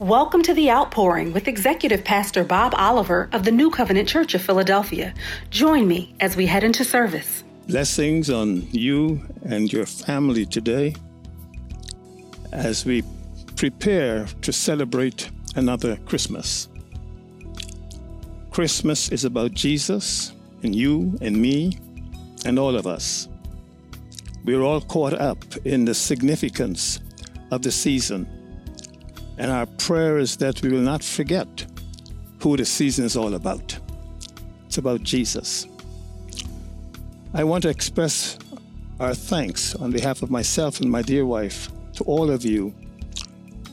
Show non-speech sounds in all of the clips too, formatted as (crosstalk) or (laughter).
Welcome to The Outpouring with Executive Pastor Bob Oliver of the New Covenant Church of Philadelphia. Join me as we head into service. Blessings on you and your family today as we prepare to celebrate another Christmas. Christmas is about Jesus and you and me and all of us. We're all caught up in the significance of the season and our prayer is that we will not forget who the season is all about. It's about Jesus. I want to express our thanks on behalf of myself and my dear wife to all of you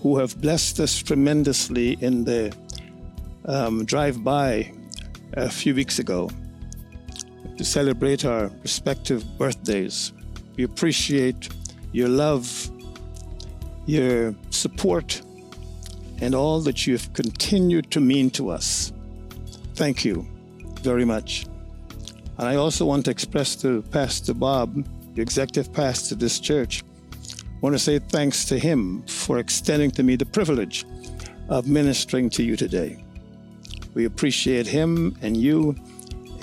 who have blessed us tremendously in the um, drive by a few weeks ago to celebrate our respective birthdays. We appreciate your love, your support, and all that you have continued to mean to us. Thank you very much. And I also want to express to Pastor Bob, the executive pastor of this church, I want to say thanks to him for extending to me the privilege of ministering to you today. We appreciate him and you,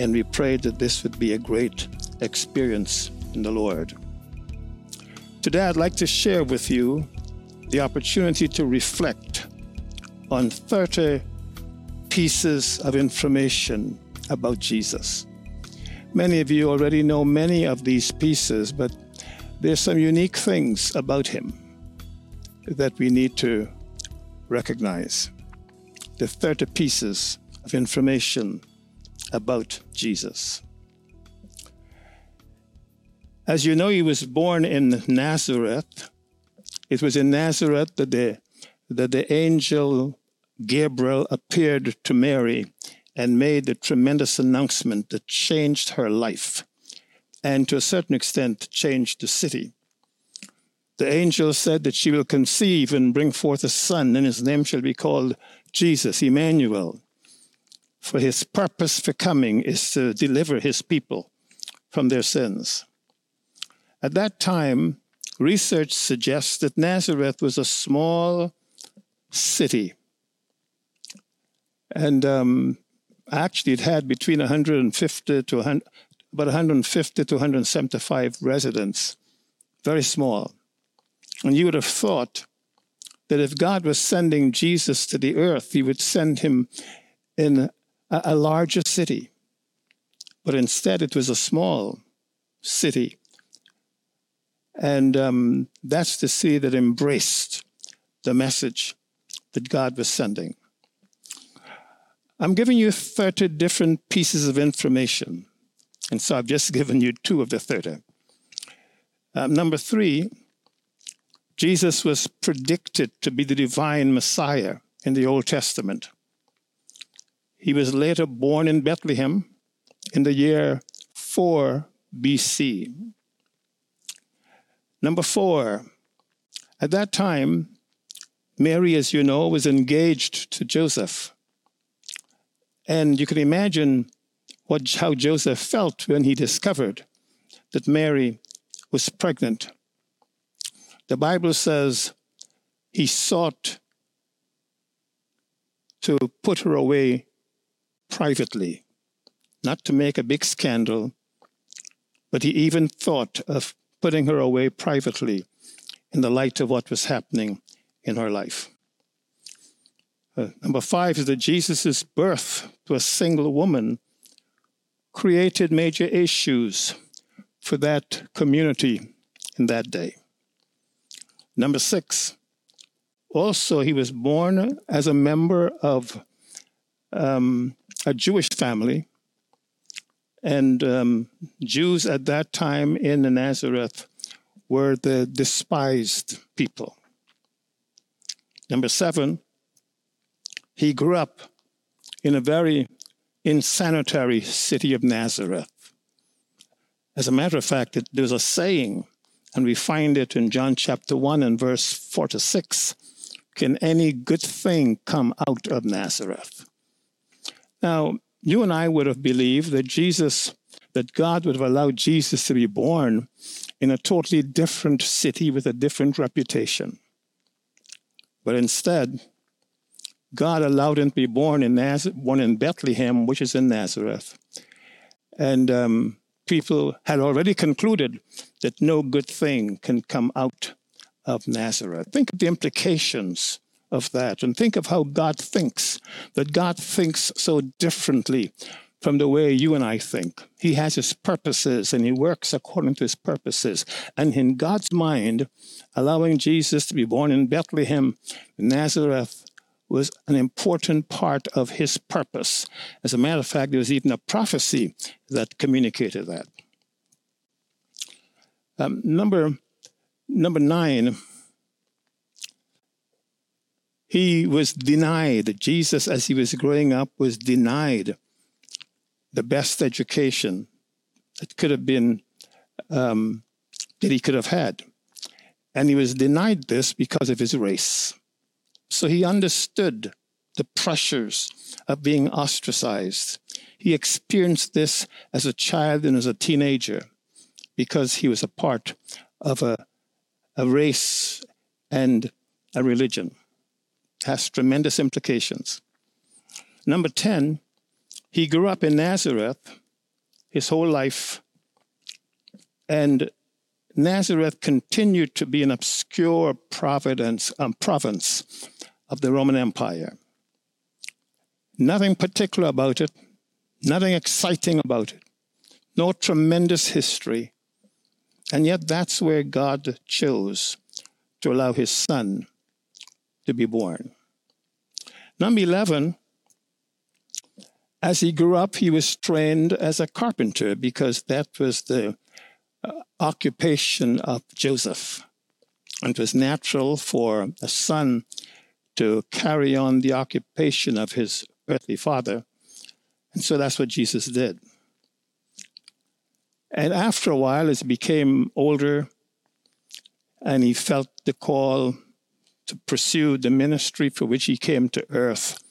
and we pray that this would be a great experience in the Lord. Today, I'd like to share with you the opportunity to reflect on 30 pieces of information about Jesus. Many of you already know many of these pieces, but there's some unique things about him that we need to recognize. The 30 pieces of information about Jesus. As you know, he was born in Nazareth. It was in Nazareth that the that the angel Gabriel appeared to Mary and made a tremendous announcement that changed her life and to a certain extent changed the city. The angel said that she will conceive and bring forth a son, and his name shall be called Jesus, Emmanuel. For his purpose for coming is to deliver his people from their sins. At that time, research suggests that Nazareth was a small city. And um, actually, it had between 150 to 100, about 150 to 175 residents, very small. And you would have thought that if God was sending Jesus to the earth, he would send him in a, a larger city. But instead, it was a small city. And um, that's the city that embraced the message that God was sending. I'm giving you 30 different pieces of information. And so I've just (laughs) given you two of the 30. Um, number three, Jesus was predicted to be the divine Messiah in the Old Testament. He was later born in Bethlehem in the year 4 BC. Number four, at that time, Mary, as you know, was engaged to Joseph. And you can imagine what, how Joseph felt when he discovered that Mary was pregnant. The Bible says he sought to put her away privately, not to make a big scandal, but he even thought of putting her away privately in the light of what was happening in her life. Uh, number five is that Jesus' birth to a single woman created major issues for that community in that day. Number six, also, he was born as a member of um, a Jewish family. And um, Jews at that time in Nazareth were the despised people. Number seven, he grew up in a very insanitary city of Nazareth. As a matter of fact, it, there's a saying, and we find it in John chapter 1 and verse 4 to 6 Can any good thing come out of Nazareth? Now, you and I would have believed that Jesus, that God would have allowed Jesus to be born in a totally different city with a different reputation. But instead, God allowed him to be born in, Naz- born in Bethlehem, which is in Nazareth. And um, people had already concluded that no good thing can come out of Nazareth. Think of the implications of that and think of how God thinks, that God thinks so differently from the way you and I think. He has his purposes and he works according to his purposes. And in God's mind, allowing Jesus to be born in Bethlehem, Nazareth, was an important part of his purpose. As a matter of fact, there was even a prophecy that communicated that. Um, number, number nine, he was denied, Jesus, as he was growing up, was denied the best education that could have been, um, that he could have had. And he was denied this because of his race. So he understood the pressures of being ostracized. He experienced this as a child and as a teenager because he was a part of a, a race and a religion. It has tremendous implications. Number 10, he grew up in Nazareth his whole life, and Nazareth continued to be an obscure providence, um, province of the Roman Empire. Nothing particular about it, nothing exciting about it, no tremendous history. And yet, that's where God chose to allow his son to be born. Number 11, as he grew up, he was trained as a carpenter because that was the uh, occupation of Joseph. And it was natural for a son to carry on the occupation of his earthly father. And so that's what Jesus did. And after a while, as he became older and he felt the call to pursue the ministry for which he came to earth,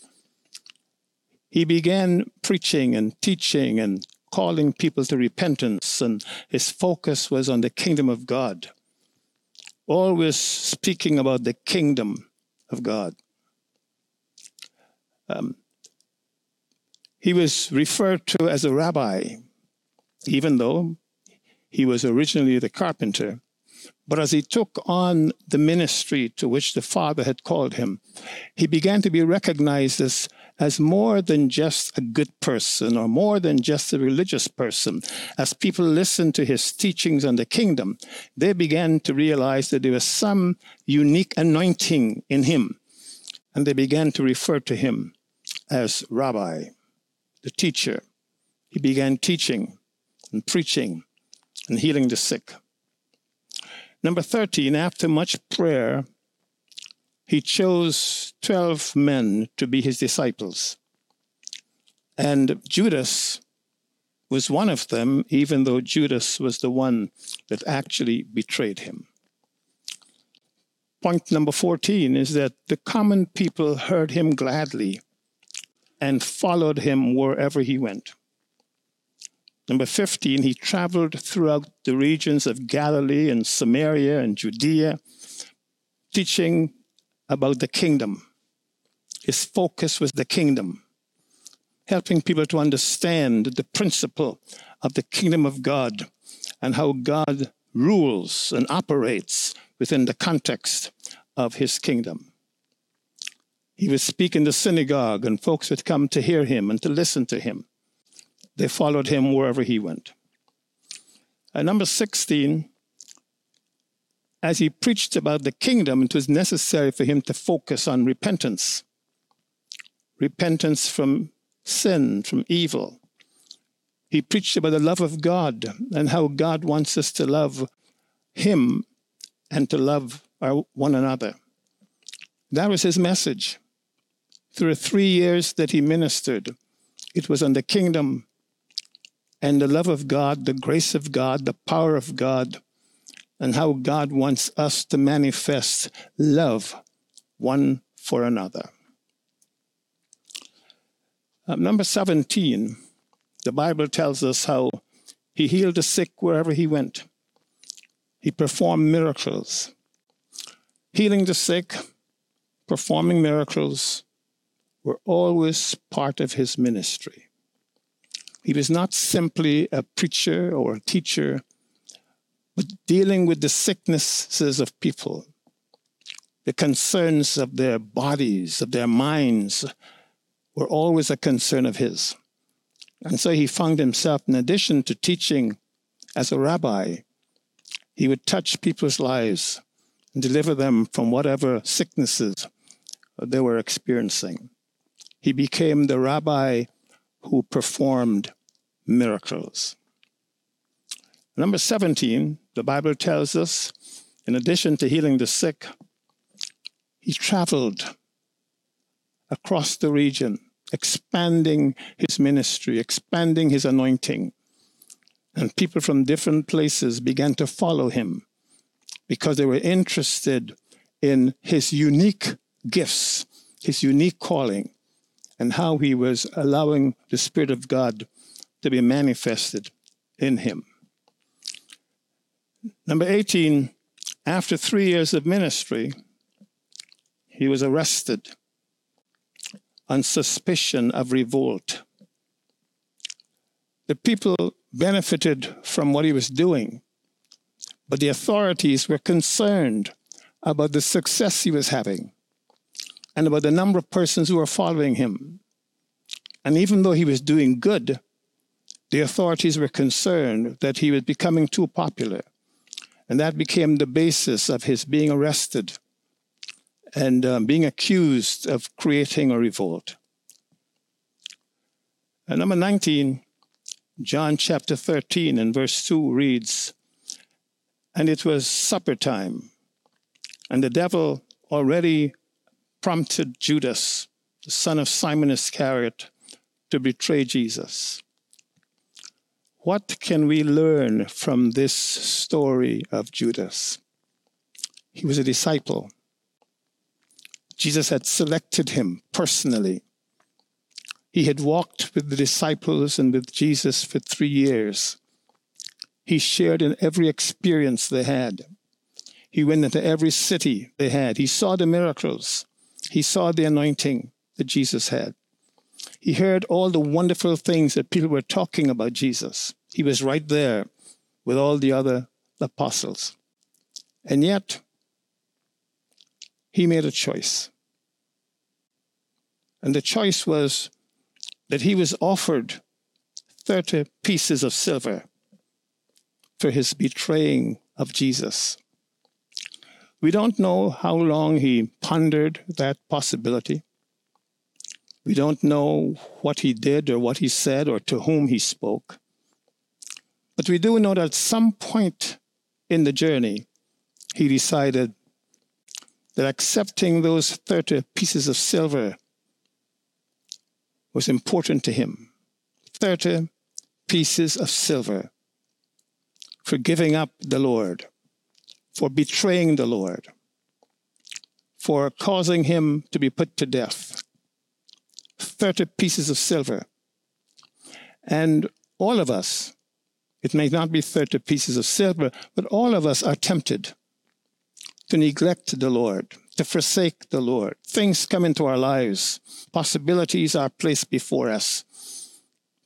he began preaching and teaching and calling people to repentance, and his focus was on the kingdom of God, always speaking about the kingdom of God. Um, he was referred to as a rabbi, even though he was originally the carpenter. But as he took on the ministry to which the Father had called him, he began to be recognized as, as more than just a good person or more than just a religious person. As people listened to his teachings on the kingdom, they began to realize that there was some unique anointing in him. And they began to refer to him as rabbi, the teacher. He began teaching and preaching and healing the sick. Number 13, after much prayer, he chose 12 men to be his disciples. And Judas was one of them, even though Judas was the one that actually betrayed him. Point number 14 is that the common people heard him gladly and followed him wherever he went. Number 15, he traveled throughout the regions of Galilee and Samaria and Judea, teaching about the kingdom. His focus was the kingdom, helping people to understand the principle of the kingdom of God and how God rules and operates within the context of his kingdom. He would speak in the synagogue, and folks would come to hear him and to listen to him. They followed him wherever he went. And number 16, as he preached about the kingdom, it was necessary for him to focus on repentance repentance from sin, from evil. He preached about the love of God and how God wants us to love him and to love our, one another. That was his message. Through the three years that he ministered, it was on the kingdom and the love of God, the grace of God, the power of God, and how God wants us to manifest love one for another. Um, number 17, the Bible tells us how he healed the sick wherever he went. He performed miracles. Healing the sick, performing miracles, were always part of his ministry. He was not simply a preacher or a teacher, but dealing with the sicknesses of people, the concerns of their bodies, of their minds, were always a concern of his. And so he found himself, in addition to teaching as a rabbi, he would touch people's lives and deliver them from whatever sicknesses they were experiencing. He became the rabbi who performed miracles. Number 17, the Bible tells us, in addition to healing the sick, he traveled across the region, expanding his ministry, expanding his anointing. And people from different places began to follow him because they were interested in his unique gifts, his unique calling, and how he was allowing the Spirit of God to be manifested in him. Number 18, after three years of ministry, he was arrested on suspicion of revolt. The people benefited from what he was doing, but the authorities were concerned about the success he was having and about the number of persons who were following him. And even though he was doing good, the authorities were concerned that he was becoming too popular. And that became the basis of his being arrested and um, being accused of creating a revolt. And number 19, John chapter 13 and verse 2 reads, And it was supper time, and the devil already prompted Judas, the son of Simon Iscariot, to betray Jesus. What can we learn from this story of Judas? He was a disciple. Jesus had selected him personally. He had walked with the disciples and with Jesus for three years. He shared in every experience they had. He went into every city they had. He saw the miracles. He saw the anointing that Jesus had. He heard all the wonderful things that people were talking about Jesus. He was right there with all the other apostles. And yet, he made a choice. And the choice was that he was offered 30 pieces of silver for his betraying of Jesus. We don't know how long he pondered that possibility. We don't know what he did or what he said or to whom he spoke. But we do know that at some point in the journey, he decided that accepting those 30 pieces of silver was important to him. 30 pieces of silver for giving up the Lord for betraying the Lord, for causing him to be put to death. 30 pieces of silver. And all of us, it may not be 30 pieces of silver, but all of us are tempted to neglect the Lord, to forsake the Lord. Things come into our lives, possibilities are placed before us,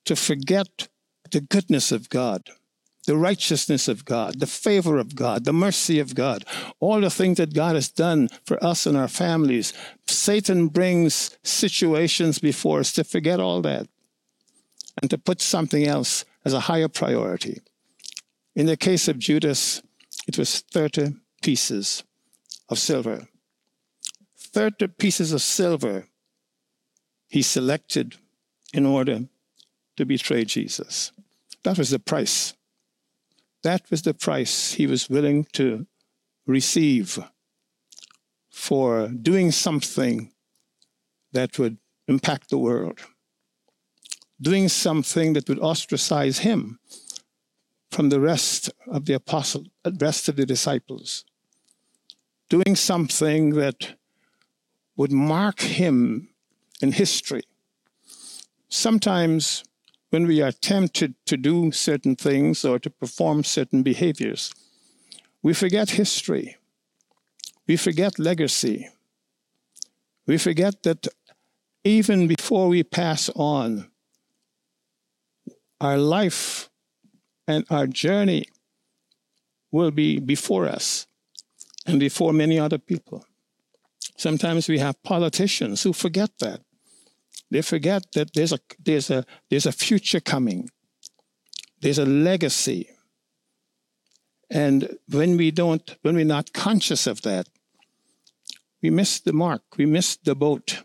to forget the goodness of God, the righteousness of God, the favor of God, the mercy of God, all the things that God has done for us and our families. Satan brings situations before us to forget all that and to put something else as a higher priority. In the case of Judas, it was 30 pieces of silver. 30 pieces of silver he selected in order to betray Jesus. That was the price that was the price he was willing to receive for doing something that would impact the world, doing something that would ostracize him from the rest of the apostle, rest of the disciples, doing something that would mark him in history. Sometimes when we are tempted to do certain things or to perform certain behaviors, we forget history. We forget legacy. We forget that even before we pass on, our life and our journey will be before us and before many other people. Sometimes we have politicians who forget that. They forget that there's a, there's a, there's a future coming, there's a legacy. And when we don't, when we're not conscious of that, we miss the mark, we miss the boat.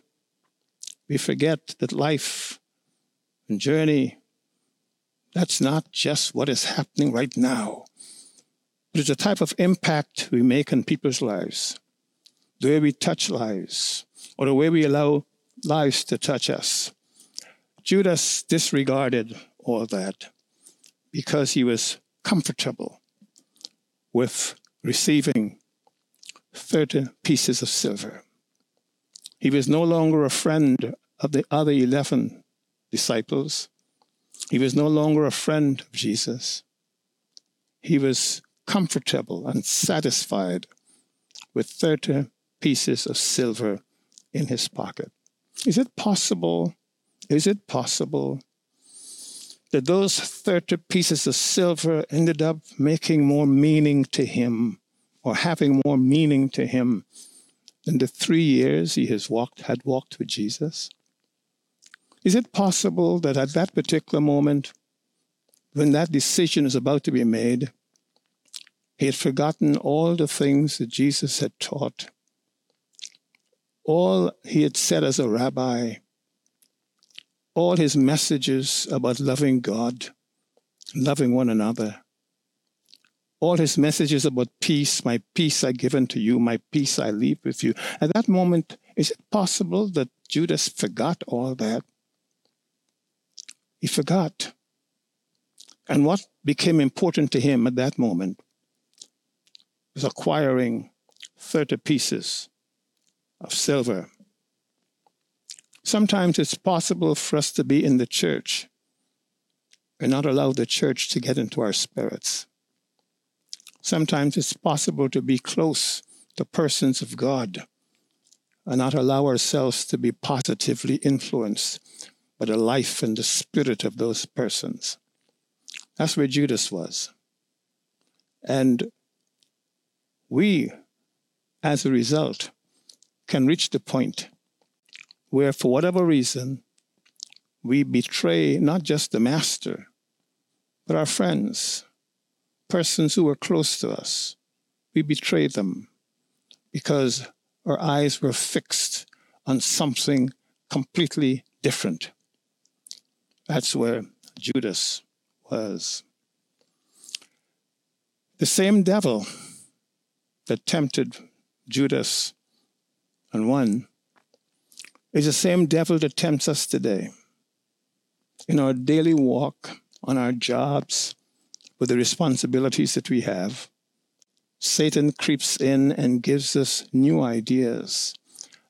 We forget that life and journey, that's not just what is happening right now, but it's the type of impact we make on people's lives, the way we touch lives, or the way we allow lives to touch us. Judas disregarded all that because he was comfortable with receiving 30 pieces of silver. He was no longer a friend of the other 11 disciples. He was no longer a friend of Jesus. He was comfortable and satisfied with 30 pieces of silver in his pocket. Is it possible? Is it possible that those 30 pieces of silver ended up making more meaning to him or having more meaning to him than the three years he has walked, had walked with Jesus? Is it possible that at that particular moment, when that decision is about to be made, he had forgotten all the things that Jesus had taught, all he had said as a rabbi, all his messages about loving God, loving one another, all his messages about peace, my peace I give unto you, my peace I leave with you. At that moment, is it possible that Judas forgot all that? He forgot. And what became important to him at that moment was acquiring 30 pieces of silver. Sometimes it's possible for us to be in the church and not allow the church to get into our spirits. Sometimes it's possible to be close to persons of God and not allow ourselves to be positively influenced by the life and the spirit of those persons. That's where Judas was. And we, as a result, can reach the point where, for whatever reason, we betray not just the master, but our friends, persons who were close to us. We betray them because our eyes were fixed on something completely different. That's where Judas was. The same devil that tempted Judas and 1 is the same devil that tempts us today. In our daily walk, on our jobs, with the responsibilities that we have, Satan creeps in and gives us new ideas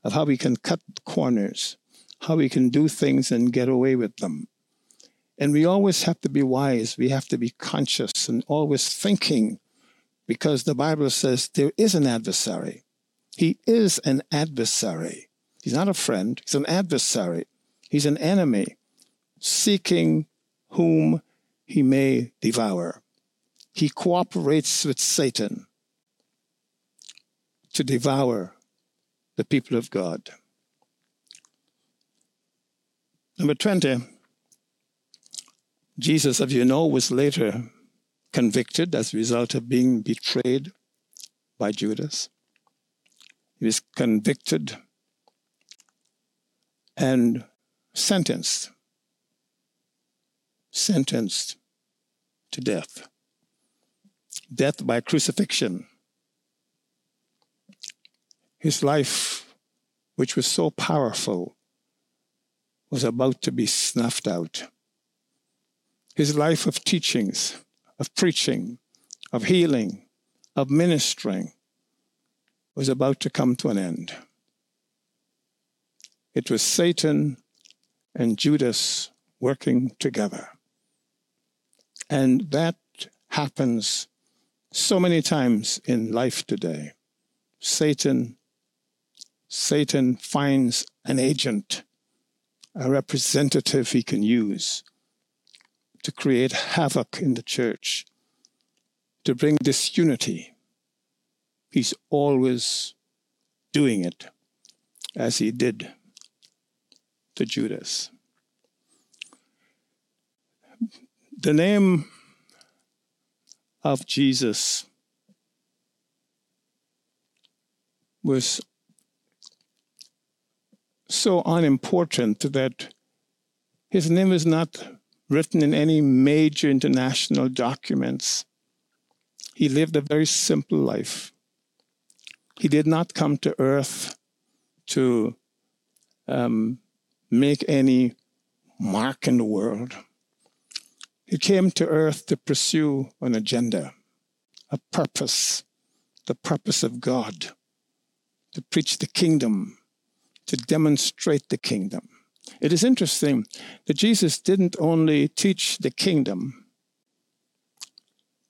of how we can cut corners, how we can do things and get away with them. And we always have to be wise. We have to be conscious and always thinking because the Bible says there is an adversary. He is an adversary. He's not a friend, he's an adversary. He's an enemy seeking whom he may devour he cooperates with Satan to devour the people of God. Number 20, Jesus, as you know, was later convicted as a result of being betrayed by Judas. He was convicted and sentenced, sentenced to death death by crucifixion. His life, which was so powerful, was about to be snuffed out. His life of teachings, of preaching, of healing, of ministering was about to come to an end. It was Satan and Judas working together. And that happens so many times in life today, Satan, Satan finds an agent a representative he can use to create havoc in the church, to bring disunity. He's always doing it as he did to Judas. The name of Jesus was so unimportant that his name is not written in any major international documents. He lived a very simple life. He did not come to earth to um, make any mark in the world. He came to earth to pursue an agenda, a purpose, the purpose of God, to preach the kingdom, to demonstrate the kingdom. It is interesting that Jesus didn't only teach the kingdom,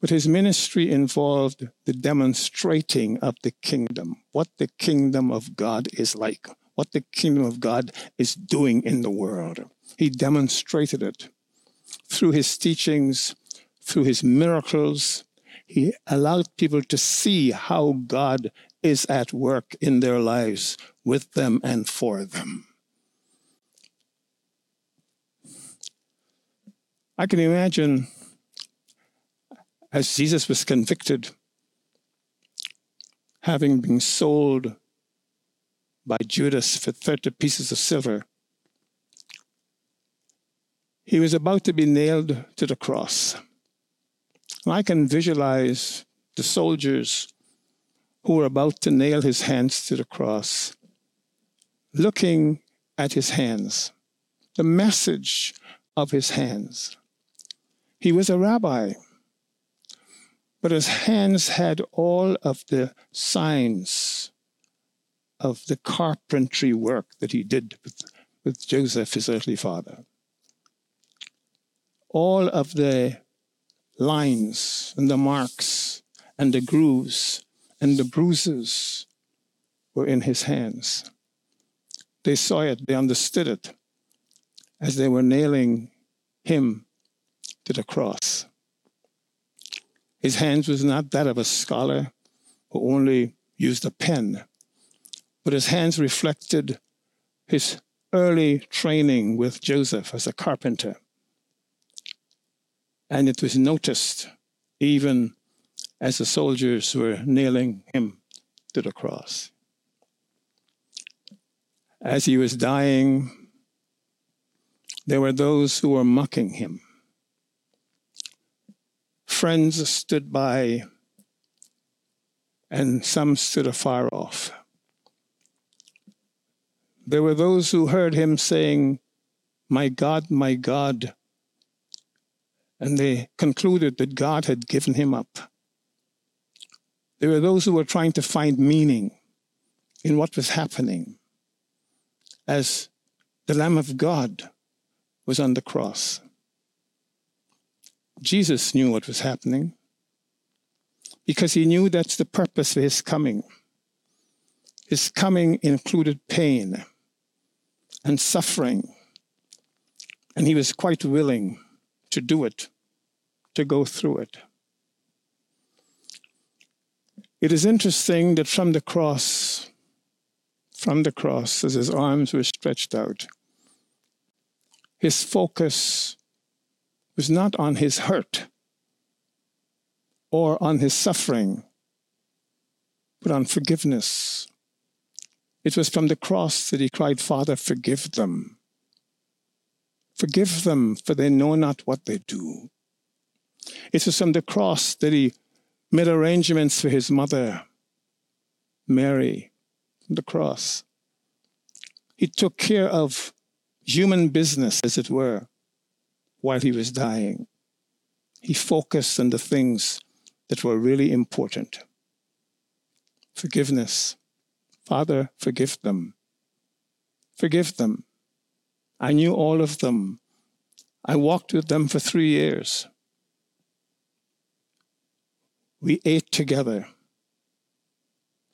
but his ministry involved the demonstrating of the kingdom, what the kingdom of God is like, what the kingdom of God is doing in the world. He demonstrated it through his teachings, through his miracles. He allowed people to see how God is at work in their lives with them and for them. I can imagine as Jesus was convicted, having been sold by Judas for 30 pieces of silver, he was about to be nailed to the cross. And I can visualize the soldiers who were about to nail his hands to the cross looking at his hands, the message of his hands. He was a rabbi, but his hands had all of the signs of the carpentry work that he did with, with Joseph, his earthly father. All of the lines and the marks and the grooves and the bruises were in his hands. They saw it, they understood it as they were nailing him to the cross. His hands was not that of a scholar who only used a pen, but his hands reflected his early training with Joseph as a carpenter. And it was noticed even as the soldiers were nailing him to the cross. As he was dying, there were those who were mocking him. Friends stood by, and some stood afar off. There were those who heard him saying, My God, my God, and they concluded that God had given him up. There were those who were trying to find meaning in what was happening as the Lamb of God was on the cross. Jesus knew what was happening because he knew that's the purpose of his coming. His coming included pain and suffering, and he was quite willing to do it, to go through it. It is interesting that from the cross, from the cross, as his arms were stretched out, his focus was not on his hurt or on his suffering, but on forgiveness. It was from the cross that he cried, Father, forgive them. Forgive them, for they know not what they do. It was from the cross that he made arrangements for his mother, Mary, the cross. He took care of human business, as it were, while he was dying. He focused on the things that were really important. Forgiveness. Father, forgive them. Forgive them. I knew all of them. I walked with them for three years. We ate together.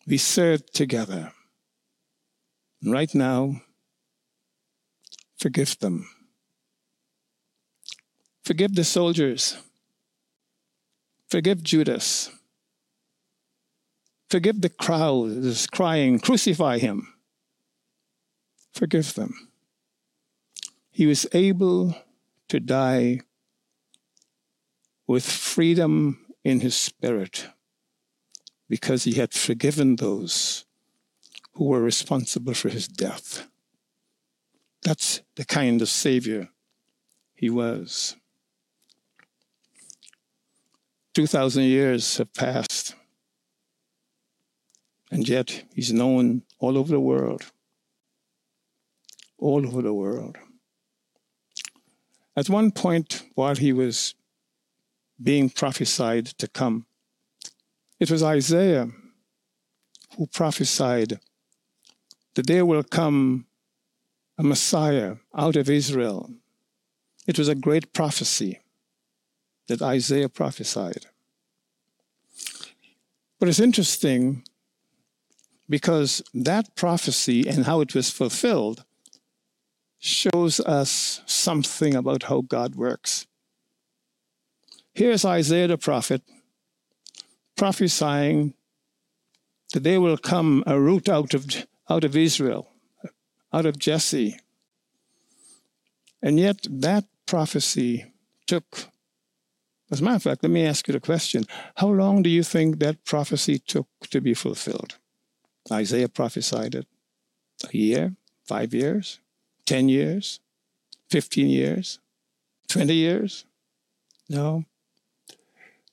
We served together. And right now, Forgive them. Forgive the soldiers. Forgive Judas. Forgive the crowds crying, Crucify him. Forgive them. He was able to die with freedom in his spirit because he had forgiven those who were responsible for his death. That's the kind of Savior he was. 2,000 years have passed, and yet he's known all over the world. All over the world. At one point, while he was being prophesied to come, it was Isaiah who prophesied that there will come a Messiah out of Israel. It was a great prophecy that Isaiah prophesied. But it's interesting because that prophecy and how it was fulfilled shows us something about how God works. Here's Isaiah the prophet prophesying that there will come a root out of, out of Israel, out of Jesse. And yet that prophecy took, as a matter of fact, let me ask you the question how long do you think that prophecy took to be fulfilled? Isaiah prophesied it a year, five years, 10 years, 15 years, 20 years? No.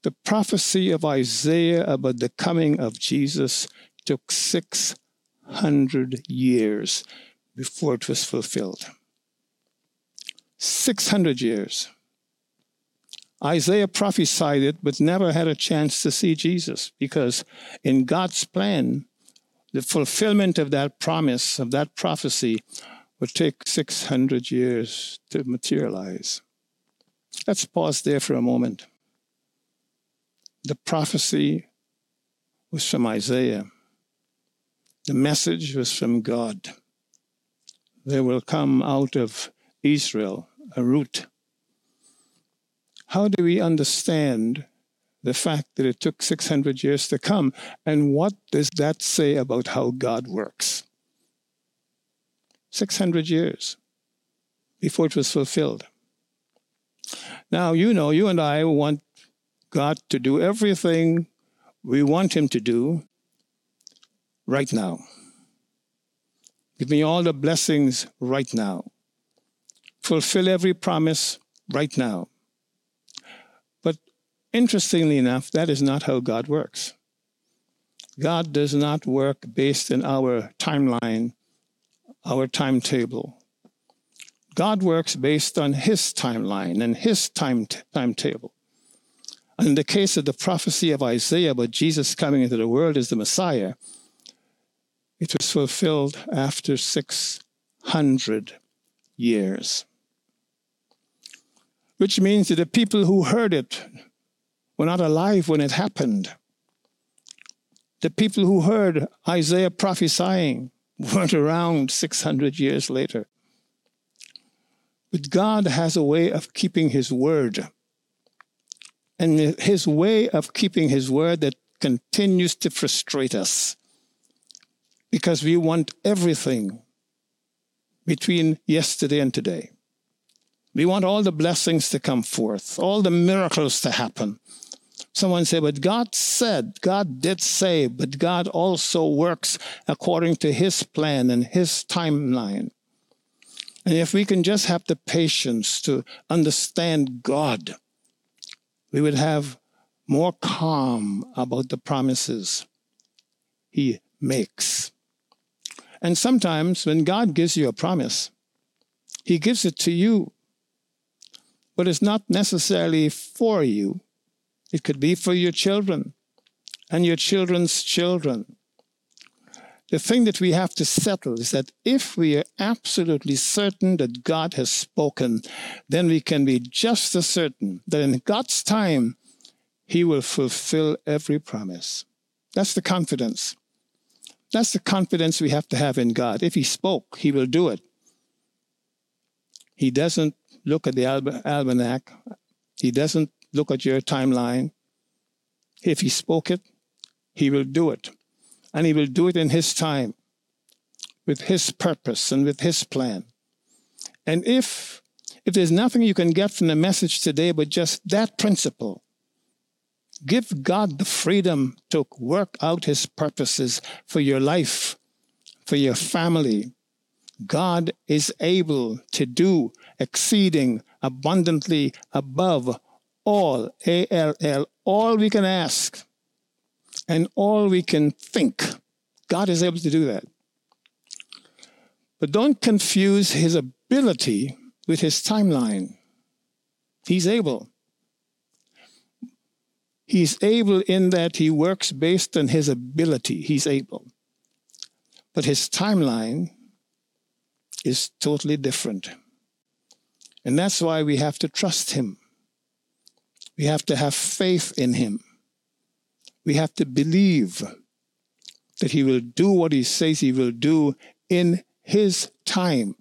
The prophecy of Isaiah about the coming of Jesus took 600 years before it was fulfilled. 600 years. Isaiah prophesied it, but never had a chance to see Jesus because in God's plan, the fulfillment of that promise, of that prophecy, would take 600 years to materialize. Let's pause there for a moment. The prophecy was from Isaiah, the message was from God. There will come out of Israel a root. How do we understand the fact that it took 600 years to come? And what does that say about how God works? 600 years before it was fulfilled. Now, you know, you and I want God to do everything we want Him to do right now. Give me all the blessings right now. Fulfill every promise right now. Interestingly enough, that is not how God works. God does not work based on our timeline our timetable. God works based on his timeline and his time timetable. And in the case of the prophecy of Isaiah about Jesus coming into the world as the Messiah, it was fulfilled after 600 years. Which means that the people who heard it were not alive when it happened. The people who heard Isaiah prophesying weren't around 600 years later. But God has a way of keeping his word. And his way of keeping his word that continues to frustrate us because we want everything between yesterday and today. We want all the blessings to come forth, all the miracles to happen. Someone say, but God said, God did say, but God also works according to his plan and his timeline. And if we can just have the patience to understand God, we would have more calm about the promises he makes. And sometimes when God gives you a promise, he gives it to you, but it's not necessarily for you. It could be for your children and your children's children. The thing that we have to settle is that if we are absolutely certain that God has spoken, then we can be just as certain that in God's time, He will fulfill every promise. That's the confidence. That's the confidence we have to have in God. If He spoke, He will do it. He doesn't look at the almanac. He doesn't look at your timeline. If he spoke it, he will do it. And he will do it in his time, with his purpose and with his plan. And if if there's nothing you can get from the message today but just that principle, give God the freedom to work out his purposes for your life, for your family. God is able to do exceeding abundantly above all, A L L, all we can ask and all we can think. God is able to do that. But don't confuse his ability with his timeline. He's able. He's able in that he works based on his ability. He's able. But his timeline is totally different. And that's why we have to trust him. We have to have faith in him. We have to believe that he will do what he says he will do in his time.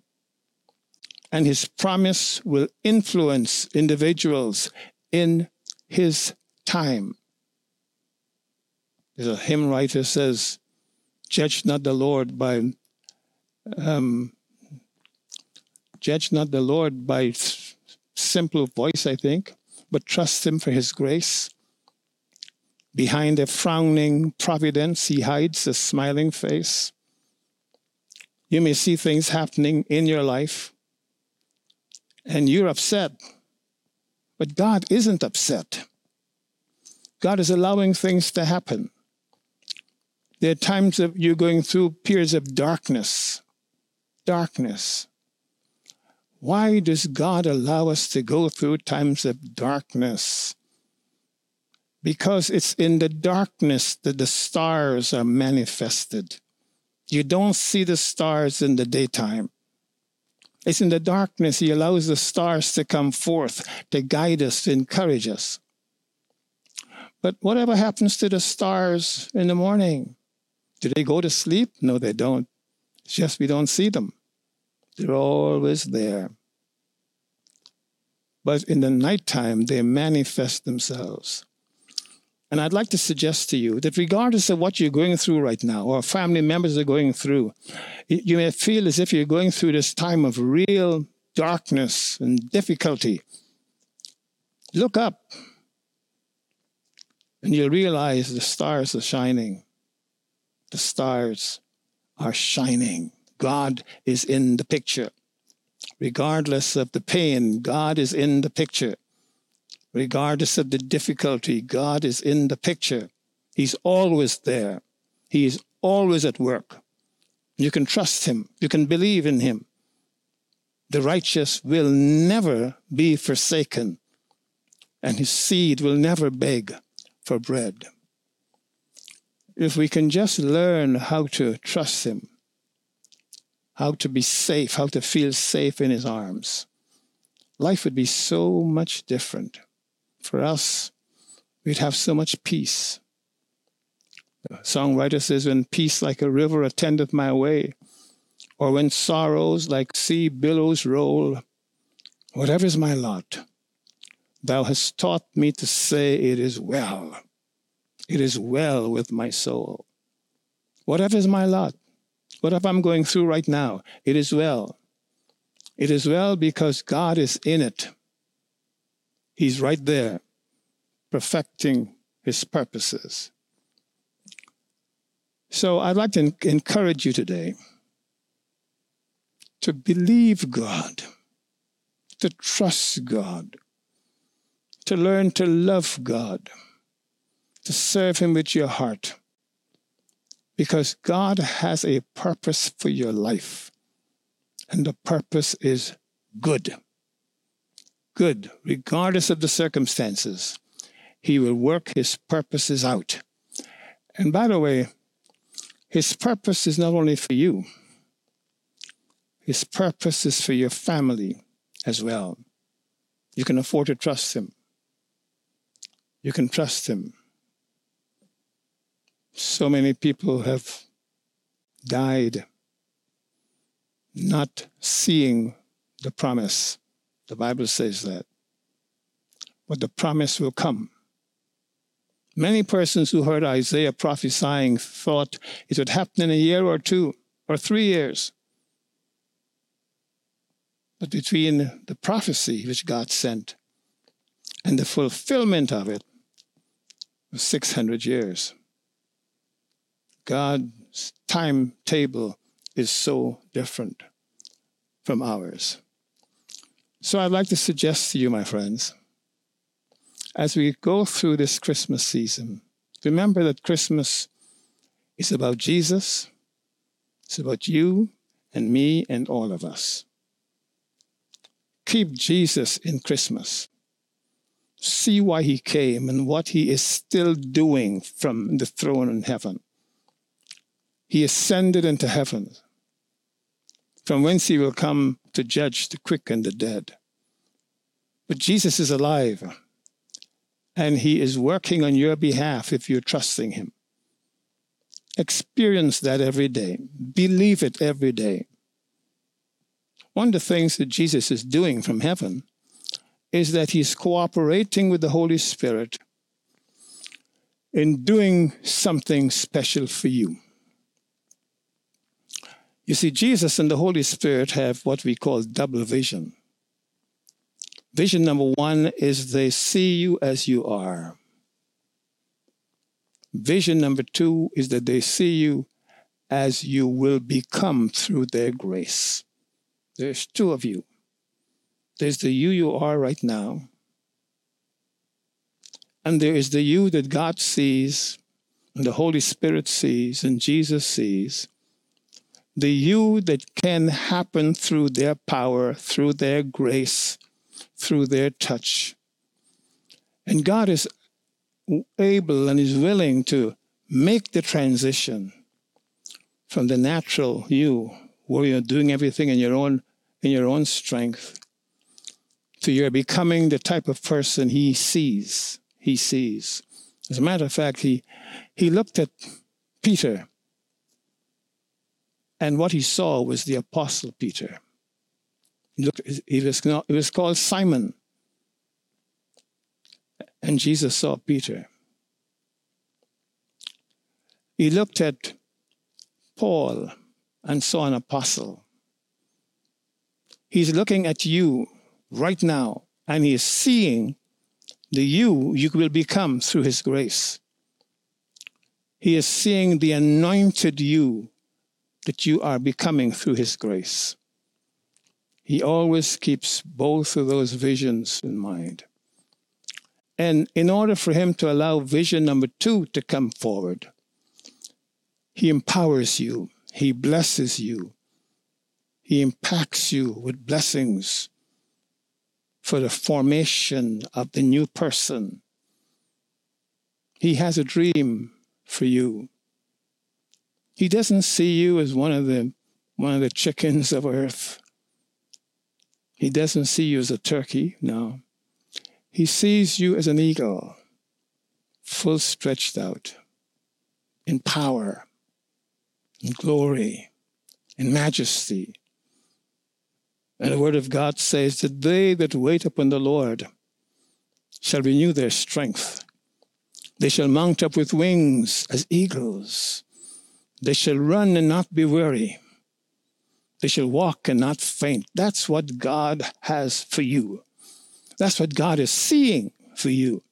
And his promise will influence individuals in his time. There's a hymn writer says, Judge not the Lord by um, judge not the Lord by simple voice, I think, but trust him for his grace. Behind a frowning providence, he hides a smiling face. You may see things happening in your life, and you're upset, but God isn't upset. God is allowing things to happen. There are times that you're going through periods of darkness. Darkness. Why does God allow us to go through times of darkness? Because it's in the darkness that the stars are manifested. You don't see the stars in the daytime. It's in the darkness He allows the stars to come forth to guide us, to encourage us. But whatever happens to the stars in the morning? Do they go to sleep? No, they don't. It's just we don't see them. They're always there. But in the nighttime, they manifest themselves. And I'd like to suggest to you that regardless of what you're going through right now, or family members are going through, you may feel as if you're going through this time of real darkness and difficulty. Look up and you'll realize the stars are shining. The stars are shining. God is in the picture. Regardless of the pain, God is in the picture. Regardless of the difficulty, God is in the picture. He's always there. He is always at work. You can trust Him. You can believe in Him. The righteous will never be forsaken, and his seed will never beg for bread. If we can just learn how to trust Him, how to be safe, how to feel safe in His arms, life would be so much different. For us, we'd have so much peace. The songwriter says, When peace like a river attendeth my way, or when sorrows like sea billows roll, whatever is my lot, Thou hast taught me to say, It is well. It is well with my soul. Whatever is my lot, whatever I'm going through right now, it is well. It is well because God is in it. He's right there, perfecting his purposes. So I'd like to encourage you today to believe God, to trust God, to learn to love God, to serve Him with your heart. Because God has a purpose for your life, and the purpose is good. Good, regardless of the circumstances. He will work His purposes out. And by the way, His purpose is not only for you, His purpose is for your family as well. You can afford to trust Him. You can trust Him. So many people have died not seeing the promise. The Bible says that. But the promise will come. Many persons who heard Isaiah prophesying thought it would happen in a year or two or three years. But between the prophecy which God sent and the fulfillment of it was 600 years. God's timetable is so different from ours. So I'd like to suggest to you, my friends, as we go through this Christmas season, remember that Christmas is about Jesus, it's about you and me and all of us. Keep Jesus in Christmas. See why he came and what he is still doing from the throne in heaven. He ascended into heaven, from whence he will come to judge the quick and the dead. But Jesus is alive, and he is working on your behalf if you're trusting him. Experience that every day, believe it every day. One of the things that Jesus is doing from heaven is that he's cooperating with the Holy Spirit in doing something special for you. You see, Jesus and the Holy Spirit have what we call double vision. Vision number one is they see you as you are. Vision number two is that they see you as you will become through their grace. There's two of you. There's the you you are right now, and there is the you that God sees, and the Holy Spirit sees, and Jesus sees the you that can happen through their power, through their grace, through their touch. And God is able and is willing to make the transition from the natural you, where you're doing everything in your own in your own strength, to your becoming the type of person he sees. He sees. As a matter of fact, he he looked at Peter and what he saw was the Apostle Peter. He, looked, he, was, he was called Simon. And Jesus saw Peter. He looked at Paul and saw an apostle. He's looking at you right now, and he is seeing the you you will become through his grace. He is seeing the anointed you that you are becoming through His grace. He always keeps both of those visions in mind. And in order for Him to allow vision number two to come forward, He empowers you, He blesses you, He impacts you with blessings for the formation of the new person. He has a dream for you. He doesn't see you as one of the one of the chickens of earth. He doesn't see you as a turkey, no. He sees you as an eagle, full stretched out, in power, in glory, in majesty. And the word of God says that they that wait upon the Lord shall renew their strength. They shall mount up with wings as eagles. They shall run and not be weary. They shall walk and not faint. That's what God has for you. That's what God is seeing for you.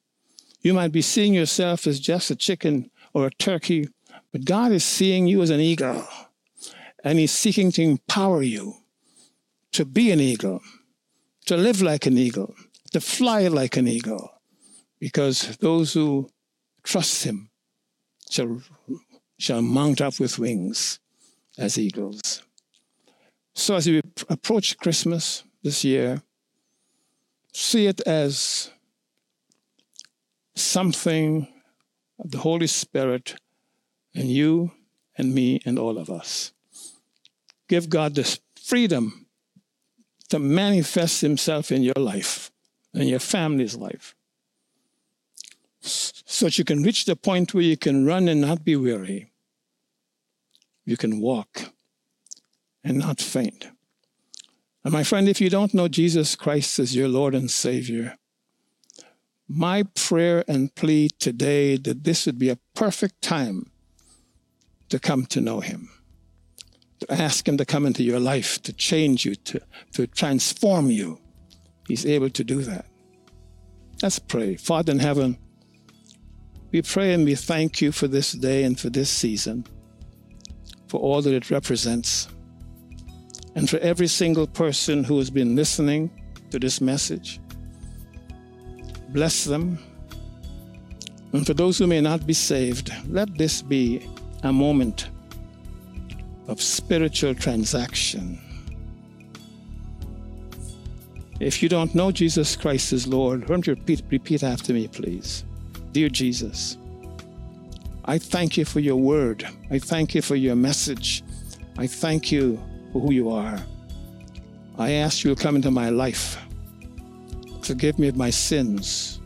You might be seeing yourself as just a chicken or a turkey, but God is seeing you as an eagle. And He's seeking to empower you to be an eagle, to live like an eagle, to fly like an eagle. Because those who trust Him shall shall mount up with wings as eagles. So, as we approach Christmas this year, see it as something of the Holy Spirit and you and me and all of us. Give God the freedom to manifest Himself in your life, and your family's life so that you can reach the point where you can run and not be weary. You can walk and not faint. And my friend, if you don't know Jesus Christ as your Lord and Savior, my prayer and plea today that this would be a perfect time to come to know him to ask him to come into your life to change you to, to transform you he's able to do that. Let's pray. Father in heaven we pray and we thank you for this day and for this season for all that it represents and for every single person who has been listening to this message bless them. And for those who may not be saved, let this be a moment of spiritual transaction. If you don't know Jesus Christ as Lord, why don't you repeat, repeat after me, please? Dear Jesus, I thank you for your word. I thank you for your message. I thank you for who you are. I ask you to come into my life Forgive me of my sins.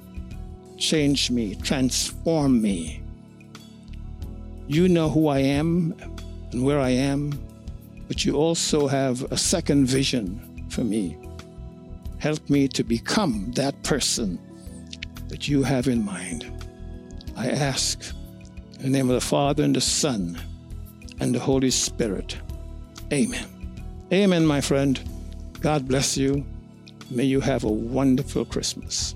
Change me, transform me. You know who I am and where I am, but you also have a second vision for me. Help me to become that person that you have in mind. I ask in the name of the Father and the Son and the Holy Spirit. Amen. Amen, my friend. God bless you. May you have a wonderful Christmas.